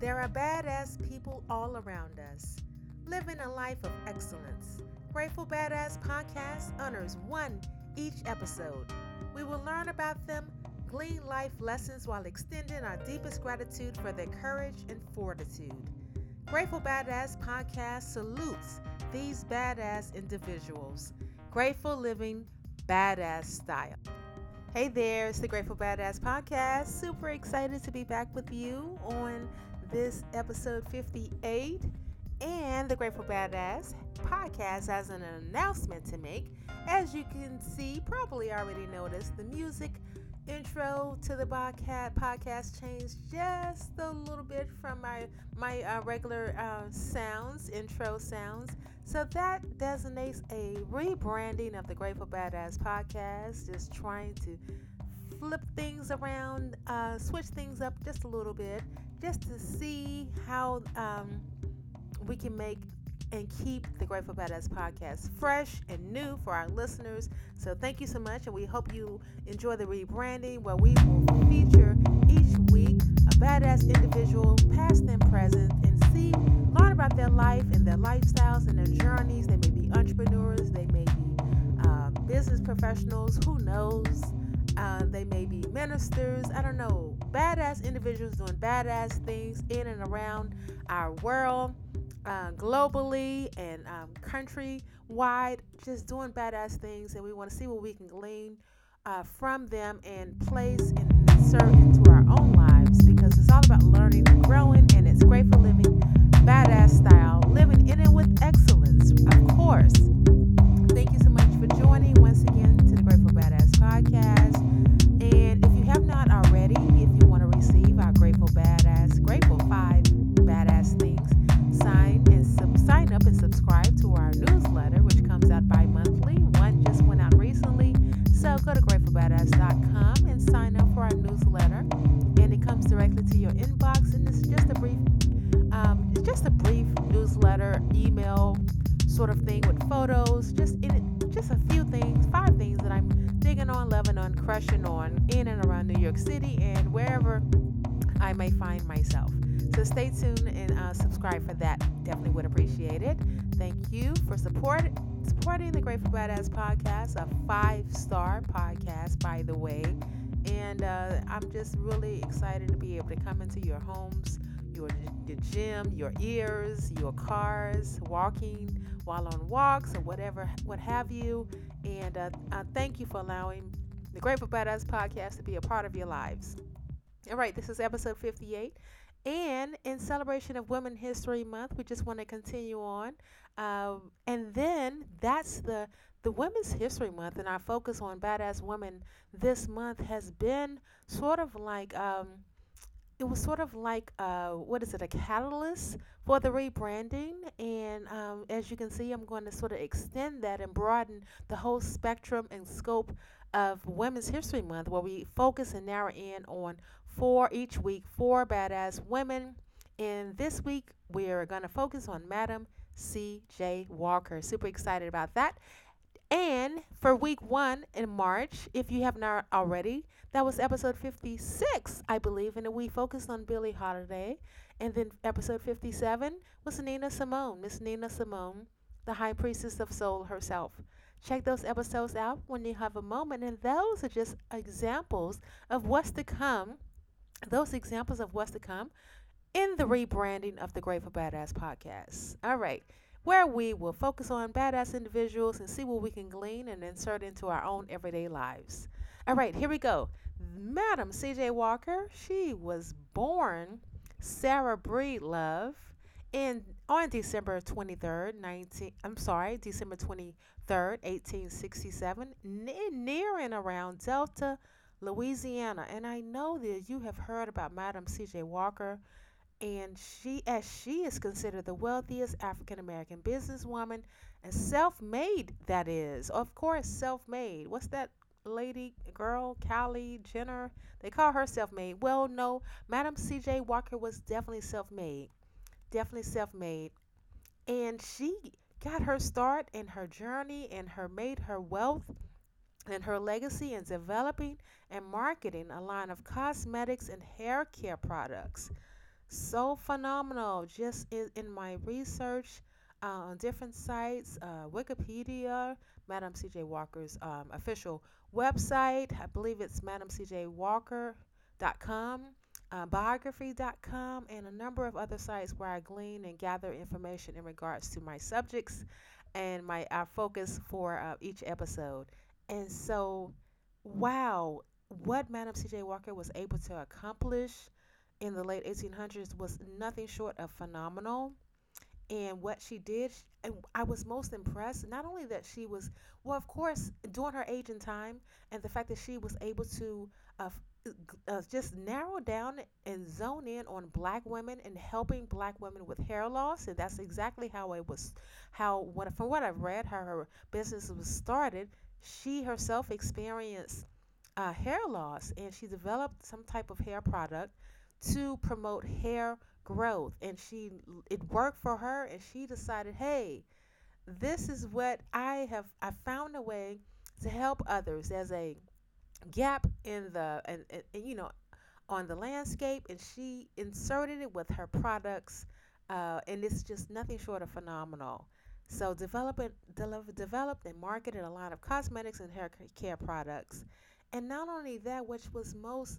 There are badass people all around us, living a life of excellence. Grateful Badass Podcast honors one each episode. We will learn about them, glean life lessons while extending our deepest gratitude for their courage and fortitude. Grateful Badass Podcast salutes these badass individuals. Grateful Living Badass Style. Hey there, it's the Grateful Badass Podcast. Super excited to be back with you on this episode 58. And the Grateful Badass Podcast has an announcement to make. As you can see, probably already noticed, the music intro to the podcast podcast changed just a little bit from my my uh, regular uh, sounds intro sounds so that designates a rebranding of the grateful badass podcast just trying to flip things around uh, switch things up just a little bit just to see how um, we can make and keep the Grateful Badass podcast fresh and new for our listeners. So thank you so much, and we hope you enjoy the rebranding where we will feature each week a badass individual, past and present, and see, learn about their life and their lifestyles and their journeys. They may be entrepreneurs, they may be uh, business professionals, who knows? Uh, they may be ministers, I don't know. Badass individuals doing badass things in and around our world uh, globally and um, countrywide, just doing badass things, and we want to see what we can glean uh, from them and place and insert into our own lives because it's all about learning and growing, and it's great for living badass style, living in it with excellence, of course. Thank you so much for joining once again to the Grateful Badass podcast. And if you have not already, tuned and uh, subscribe for that. Definitely would appreciate it. Thank you for support supporting the Grateful Badass podcast, a five star podcast, by the way. And uh, I'm just really excited to be able to come into your homes, your, your gym, your ears, your cars, walking while on walks or whatever, what have you. And uh, uh, thank you for allowing the Grateful Badass podcast to be a part of your lives. All right, this is episode 58. And in celebration of Women History Month, we just want to continue on. Um, and then that's the the Women's History Month, and our focus on badass women this month has been sort of like um, it was sort of like uh, what is it, a catalyst for the rebranding. And um, as you can see, I'm going to sort of extend that and broaden the whole spectrum and scope of Women's History Month, where we focus and narrow in on four each week, four badass women. And this week, we're going to focus on Madam C.J. Walker. Super excited about that. And for week one in March, if you have not already, that was episode 56, I believe, and we focused on Billie Holiday. And then episode 57 was Nina Simone, Miss Nina Simone, the High Priestess of Soul herself. Check those episodes out when you have a moment, and those are just examples of what's to come. Those examples of what's to come in the mm-hmm. rebranding of the Grateful Badass podcast. All right where we will focus on badass individuals and see what we can glean and insert into our own everyday lives. All right, here we go. Madam C.J. Walker, she was born Sarah Breedlove in on December 23rd, 19 I'm sorry, December 23rd, 1867, near and around Delta, Louisiana. And I know that you have heard about Madam C.J. Walker and she as she is considered the wealthiest African American businesswoman and self-made that is. Of course, self-made. What's that lady girl, Kylie Jenner? They call her self-made. Well, no, Madam C.J. Walker was definitely self-made. Definitely self-made. And she got her start in her journey and her made her wealth and her legacy in developing and marketing a line of cosmetics and hair care products so phenomenal. Just in, my research uh, on different sites, uh, Wikipedia, Madam C.J. Walker's um, official website. I believe it's madamcjwalker.com, uh, biography.com, and a number of other sites where I glean and gather information in regards to my subjects and my our focus for uh, each episode. And so, wow, what Madam C.J. Walker was able to accomplish in the late 1800s was nothing short of phenomenal and what she did and i was most impressed not only that she was well of course during her age and time and the fact that she was able to uh, uh, just narrow down and zone in on black women and helping black women with hair loss and that's exactly how it was how what from what i've read how her business was started she herself experienced uh, hair loss and she developed some type of hair product to promote hair growth. And she it worked for her and she decided hey this is what i have i found a way to help others. As a gap in the and, and, and you know on the landscape and she inserted it with her products uh, and it's just nothing short of phenomenal so developing de- developed and marketed a lot of cosmetics and hair care products and not only that which was most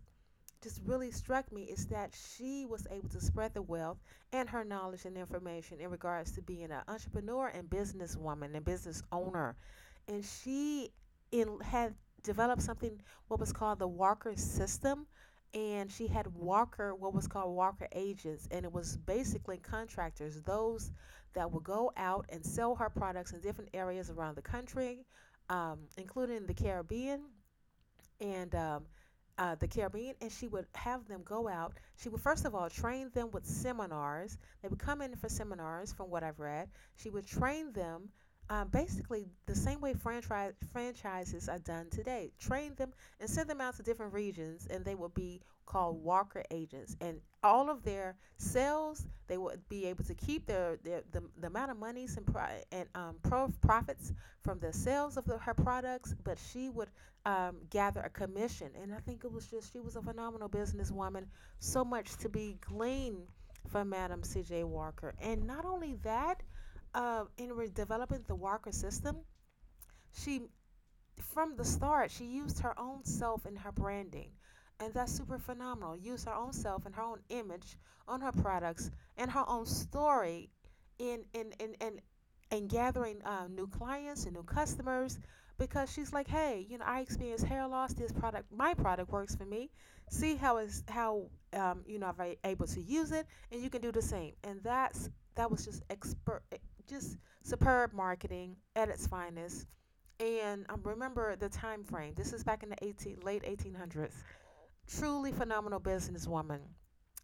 just really struck me is that she was able to spread the wealth and her knowledge and information in regards to being an entrepreneur and businesswoman and business owner. And she in, had developed something what was called the Walker system. And she had Walker, what was called Walker agents, and it was basically contractors, those that would go out and sell her products in different areas around the country, um, including the Caribbean, and um, uh, the Caribbean, and she would have them go out. She would first of all train them with seminars. They would come in for seminars, from what I've read. She would train them um, basically the same way franchise franchises are done today. Train them and send them out to different regions, and they would be called Walker agents. And all of their sales, they would be able to keep their, their the, the amount of monies and and um, pro- profits from the sales of the, her products, but she would um, gather a commission. And I think it was just she was a phenomenal businesswoman. So much to be gleaned from Madam C.J. Walker, and not only that uh, in re- developing the Walker system, she, from the start, she used her own self in her branding. And that's super phenomenal. Use her own self and her own image on her products and her own story in in in in, in gathering uh, new clients and new customers because she's like, hey, you know, I experienced hair loss. This product, my product works for me. See how is how um, you know I'm able to use it, and you can do the same. And that's that was just expert just superb marketing at its finest. And um, remember the time frame. This is back in the 18, late 1800s. Truly phenomenal businesswoman.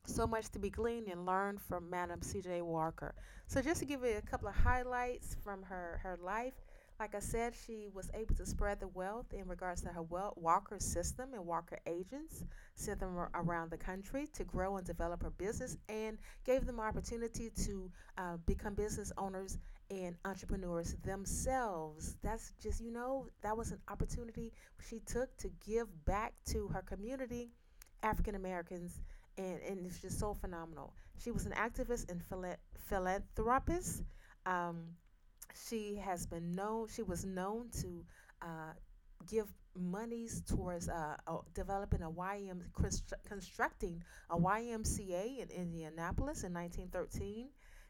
So much to be gleaned and learned from Madam C.J. Walker. So just to give you a couple of highlights from her, her life, like I said, she was able to spread the wealth in regards to her Walker system and Walker agents, sent them around the country to grow and develop her business, and gave them opportunity to uh, become business owners and entrepreneurs themselves. That's just, you know, that was an opportunity she took to give back to her community, African Americans, and, and it's just so phenomenal. She was an activist and philanthropist. Um, she has been known, she was known to uh, give monies towards uh, developing a YM, constructing a YMCA in Indianapolis in 1913.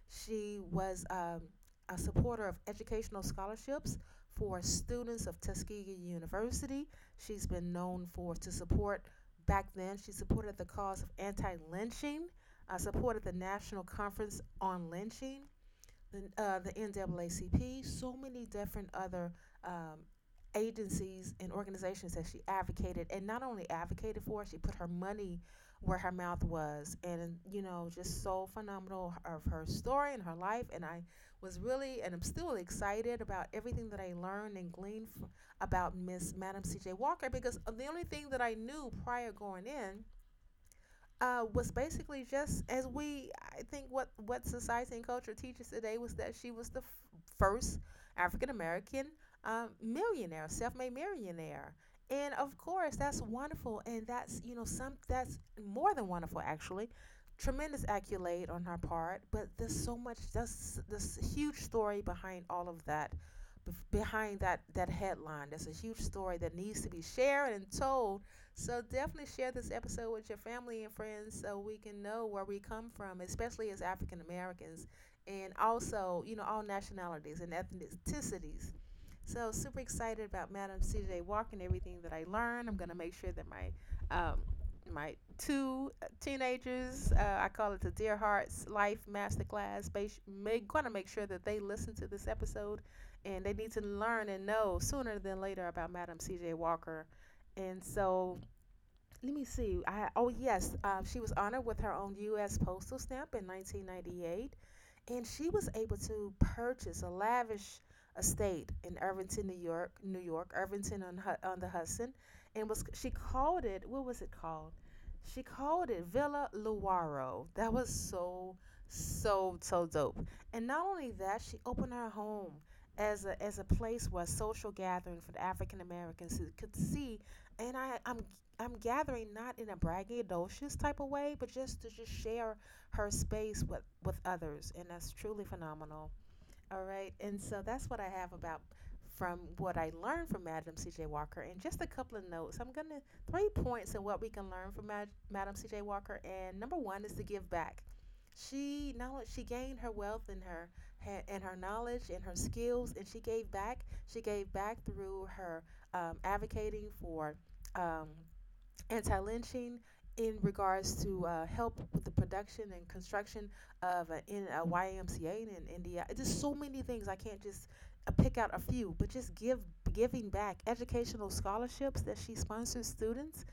She was um, a supporter of educational scholarships for students of Tuskegee University. She's been known for to support back then. She supported the cause of anti-lynching. Uh, supported the National Conference on Lynching uh, the NAACP, so many different other um, agencies and organizations that she advocated, and not only advocated for, she put her money where her mouth was, and you know, just so phenomenal of her story and her life. And I was really, and I'm still excited about everything that I learned and gleaned f- about Miss Madam C.J. Walker because the only thing that I knew prior going in uh, was basically just as we I think what what society and culture teaches today was that she was the f- first African American um, millionaire, self-made millionaire, and of course that's wonderful, and that's you know some that's more than wonderful actually. tremendous accolade on her part, but there's so much, there's this huge story behind all of that, behind that that headline. There's a huge story that needs to be shared and told. So definitely share this episode with your family and friends so we can know where we come from, especially as African Americans, and also you know all nationalities and ethnicities. So super excited about Madam C.J. Walker and everything that I learned. I'm gonna make sure that my um, my two teenagers. Uh, I call it the Dear Hearts Life Masterclass. Make, going to make sure that they listen to this episode and they need to learn and know sooner than later about Madam C.J. Walker. And so, let me see. I oh yes, uh, she was honored with her own U.S. postal stamp in 1998, and she was able to purchase a lavish estate in Irvington, New York, New York, Irvington on on the Hudson, and was she called it what was it called? She called it Villa Lewaro. That was so so so dope. And not only that, she opened her home as a as a place where social gathering for the African Americans could see. And I I'm I'm gathering not in a braggadocious type of way, but just to just share her space with with others, and that's truly phenomenal. All right, and so that's what I have about from what I learned from Madam C.J. Walker, and just a couple of notes. I'm gonna three points in what we can learn from Mad- Madam C.J. Walker, and number one is to give back. She knowledge she gained her wealth and her and her knowledge and her skills, and she gave back. She gave back through her um, advocating for um, anti-lynching in regards to uh, help with the production and construction of a, in a YMCA in India. Just so many things I can't just Uh, pick out a few, but just give giving back educational scholarships that she sponsors students.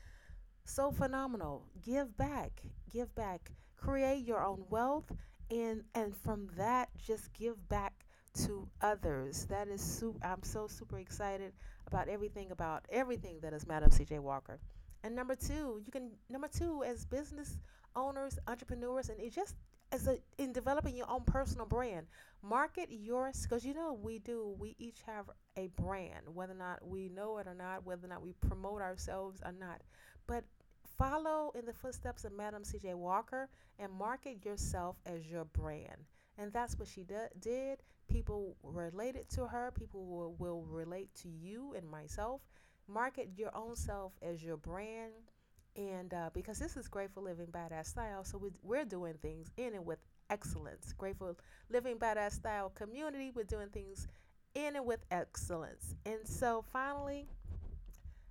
So phenomenal. Give back. Give back. Create your own wealth and and from that just give back to others. That is super I'm so super excited about everything about everything that is Madam CJ Walker. And number 2, you can number 2 as business owners, entrepreneurs and it just as a in developing your own personal brand. Market yours because you know we do we each have a brand whether or not we know it or not whether or not we promote ourselves or not. But follow in the footsteps of madam cj walker and market yourself as your brand. And that's what she do- did. People related to her people will, will relate to you and myself. Market your own self as your brand and uh, because this is Grateful Living Badass Style, so we, we're doing things in and with excellence. Grateful Living Badass Style community, we're doing things in and with excellence. And so finally,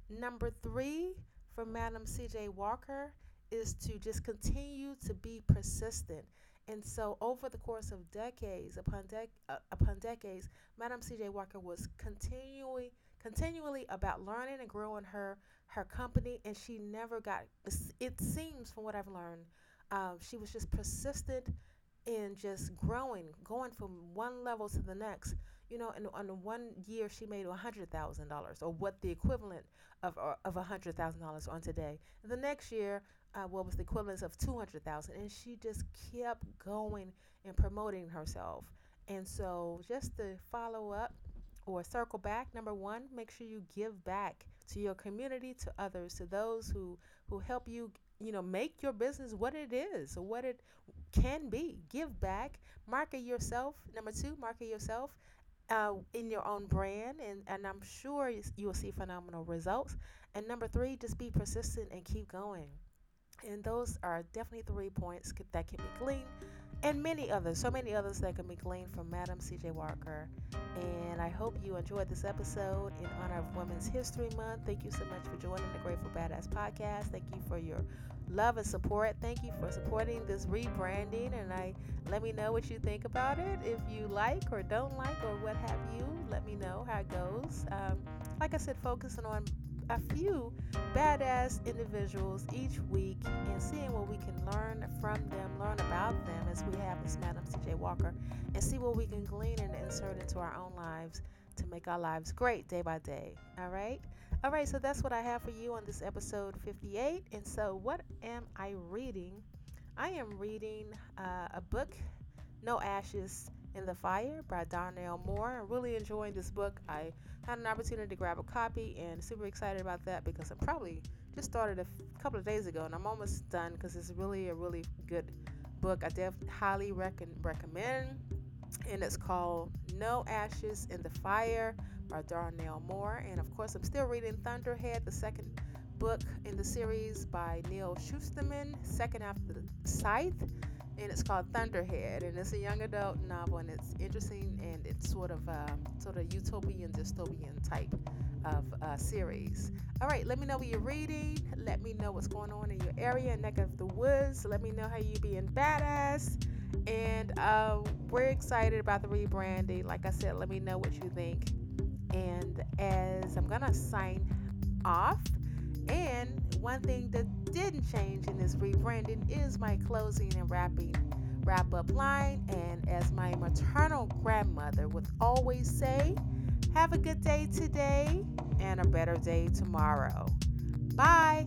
number three for Madam C.J. Walker is to just continue to be persistent. And so, over the course of decades upon dec- uh, upon decades, Madam C.J. Walker was continually continually about learning and growing her her company, and she never got. It seems, from what I've learned, um, she was just persistent in just growing, going from one level to the next. You know, and on one year she made hundred thousand dollars, or what the equivalent of uh, of hundred thousand dollars on today. And the next year, uh, what was the equivalent of two hundred thousand, and she just kept going and promoting herself. And so, just to follow up or circle back, number one, make sure you give back to your community, to others, to those who who help you, you know, make your business what it is or what it can be. Give back, market yourself. Number two, market yourself uh, in your own brand, and, and I'm sure you will see phenomenal results. And number three, just be persistent and keep going. And those are definitely three points that can be gleaned and many others, so many others that can be gleaned from Madam C.J. Walker. And I hope you enjoyed this episode in honor of Women's History Month. Thank you so much for joining the Grateful Badass podcast. Thank you for your love and support. Thank you for supporting this rebranding. And I let me know what you think about it. If you like or don't like or what have you, let me know how it goes. Um, like I said, focusing on a few badass individuals each week and seeing what we can learn from them, learn about them as we have Miss Madam CJ Walker, and see what we can glean and insert into our own lives to make our lives great day by day. All right? All right, so that's what I have for you on this episode 58. And so, what am I reading? I am reading uh, a book, No Ashes in the Fire by Darnell Moore. I'm really enjoying this book. I had an opportunity to grab a copy and super excited about that because I'm probably just started a f- couple of days ago and I'm almost done because it's really a really good book I definitely highly rec- recommend, and it's called No Ashes in the Fire by Darnell Moore. And of course, I'm still reading Thunderhead, the second book in the series by Neal Shusterman, second after the Scythe, and it's called Thunderhead, and it's a young adult novel, and it's interesting, and it's sort of uh, sort of utopian dystopian type of uh, series. All right, let me know what you're reading. Let me know what's going on in your area, neck of the woods. Let me know how you being badass. And uh, we're excited about the rebranding. Like I said, let me know what you think. And as I'm gonna sign off, and one thing that didn't change in this rebranding is my closing and wrapping wrap up line. And as my maternal grandmother would always say, have a good day today and a better day tomorrow. Bye.